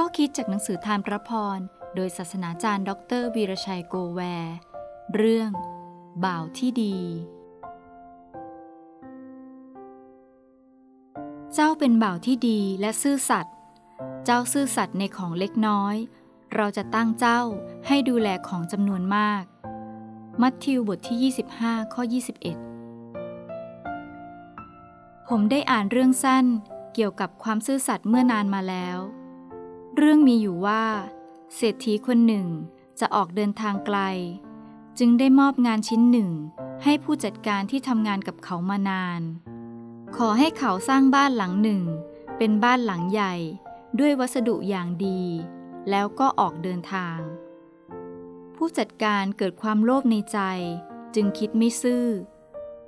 ข้อคิดจากหนังสือทานพระพร โดยศาสนาจารย์ ดรวีรชัยโกแวร์ เรื่อง บ่าวที่ดี เจ้าเป็นบ่าวที่ดีและซื่อสัตย์ เจ้าซื่อสัตย์ในของเล็กน้อย เราจะตั้งเจ้าให้ดูแลของจำนวนมาก มัทธิวบทที่ 25 ข้อ 21 ผมได้อ่านเรื่องสั้นเกี่ยวกับความซื่อสัตย์เมื่อนานมาแล้ว เรื่องมีอยู่ว่า เศรษฐีคนหนึ่งจะออกเดินทางไกล จึงได้มอบงานชิ้นหนึ่ง ให้ผู้จัดการที่ทำงานกับเขามานาน ขอให้เขาสร้างบ้านหลังหนึ่ง เป็นบ้านหลังใหญ่ด้วยวัสดุอย่างดี แล้วก็ออกเดินทาง ผู้จัดการเกิดความโลภในใจ จึงคิดไม่ซื่อ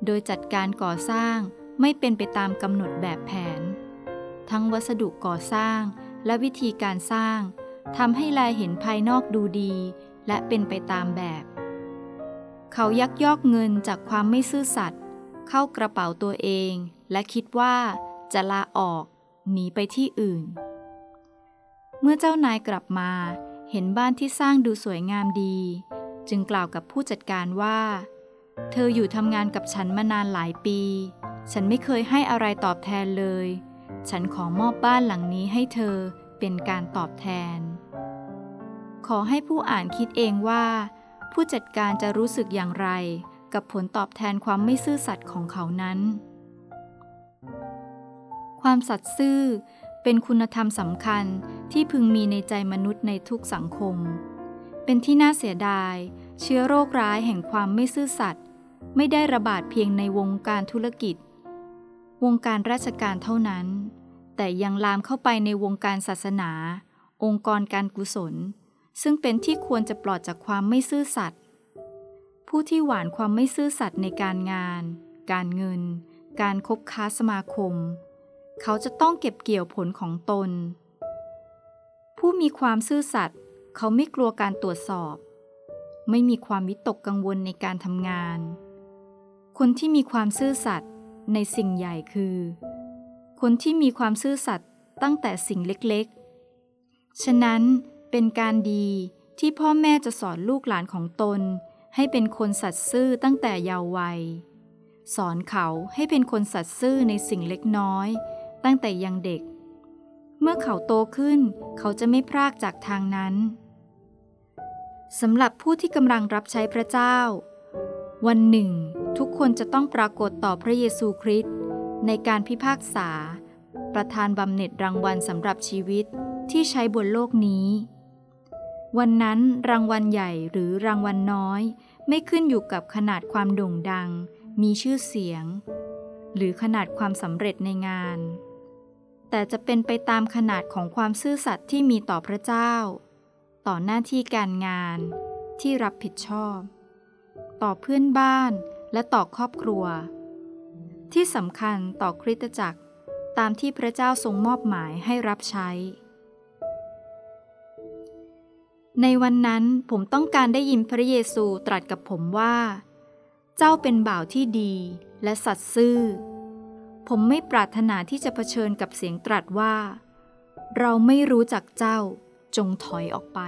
โดยจัดการก่อสร้างไม่เป็นไปตามกำหนดแบบแผน ทั้งวัสดุก่อสร้าง และวิธีการสร้างทำให้ลายเห็นภายนอกดูดี และเป็นไปตามแบบ เขายักยอกเงินจากความไม่ซื่อสัตย์เข้ากระเป๋าตัวเอง และคิดว่าจะลาออก หนีไปที่อื่น เมื่อเจ้านายกลับมาเห็นบ้านที่สร้างดูสวยงามดี จึงกล่าวกับผู้จัดการว่า เธออยู่ทำงานกับฉันมานานหลายปี ฉันไม่เคยให้อะไรตอบแทนเลย ฉันขอมอบบ้านหลังนี้ให้เธอเป็นการตอบแทน ขอให้ผู้อ่านคิดเองว่า ผู้จัดการจะรู้สึกอย่างไร กับผลตอบแทนความไม่ซื่อสัตย์ของเขานั้น ความสัตย์ซื่อเป็นคุณธรรมสำคัญที่พึงมีในใจมนุษย์ในทุกสังคม เป็นที่น่าเสียดาย เชื้อโรคร้ายแห่งความไม่ซื่อสัตย์ไม่ได้ระบาดเพียงในวงการธุรกิจ วงการราชการเท่านั้น แต่ยังลามเข้าไปในวงการศาสนา องค์กรการกุศล ซึ่งเป็นที่ควรจะปลอดจากความไม่ซื่อสัตย์ผู้ที่หวานความไม่ซื่อสัตย์ในการงาน การเงิน การคบค้าสมาคม เขาจะต้องเก็บเกี่ยวผลของตน ผู้มีความซื่อสัตย์เขาไม่กลัวการตรวจสอบ ไม่มีความวิตกกังวลในการทำงาน คนที่มีความซื่อสัตย์ ในสิ่งใหญ่คือ คนที่มีความซื่อสัตย์ตั้งแต่สิ่งเล็กๆ ฉะนั้นเป็นการดีที่พ่อแม่จะสอนลูกหลานของตน ให้เป็นคนสัตย์ซื่อตั้งแต่เยาว์วัย สอนเขาให้เป็นคนสัตย์ซื่อในสิ่งเล็กน้อย ตั้งแต่ยังเด็ก เมื่อเขาโตขึ้น เขาจะไม่พรากจากทางนั้นสำหรับผู้ที่กำลังรับใช้พระเจ้า วันหนึ่ง ทุกคนจะต้องปรากฏต่อพระเยซูคริสต์ในการพิพากษา ประธานบำเหน็จรางวัลสำหรับชีวิตที่ใช้บนโลกนี้ วันนั้นรางวัลใหญ่หรือรางวัลน้อย ไม่ขึ้นอยู่กับขนาดความโด่งดัง มีชื่อเสียง หรือขนาดความสำเร็จในงาน แต่จะเป็นไปตามขนาดของความซื่อสัตย์ที่มีต่อพระเจ้า ต่อหน้าที่การงานที่รับผิดชอบ ต่อเพื่อนบ้าน และต่อครอบครัว ที่สำคัญต่อคริสตจักรตามที่พระเจ้าทรงมอบหมายให้รับใช้ ในวันนั้นผมต้องการได้ยินพระเยซูตรัสกับผมว่า เจ้าเป็นบ่าวที่ดีและสัตย์ซื่อ ผมไม่ปรารถนาที่จะเผชิญกับเสียงตรัสว่า เราไม่รู้จักเจ้าจงถอยออกไป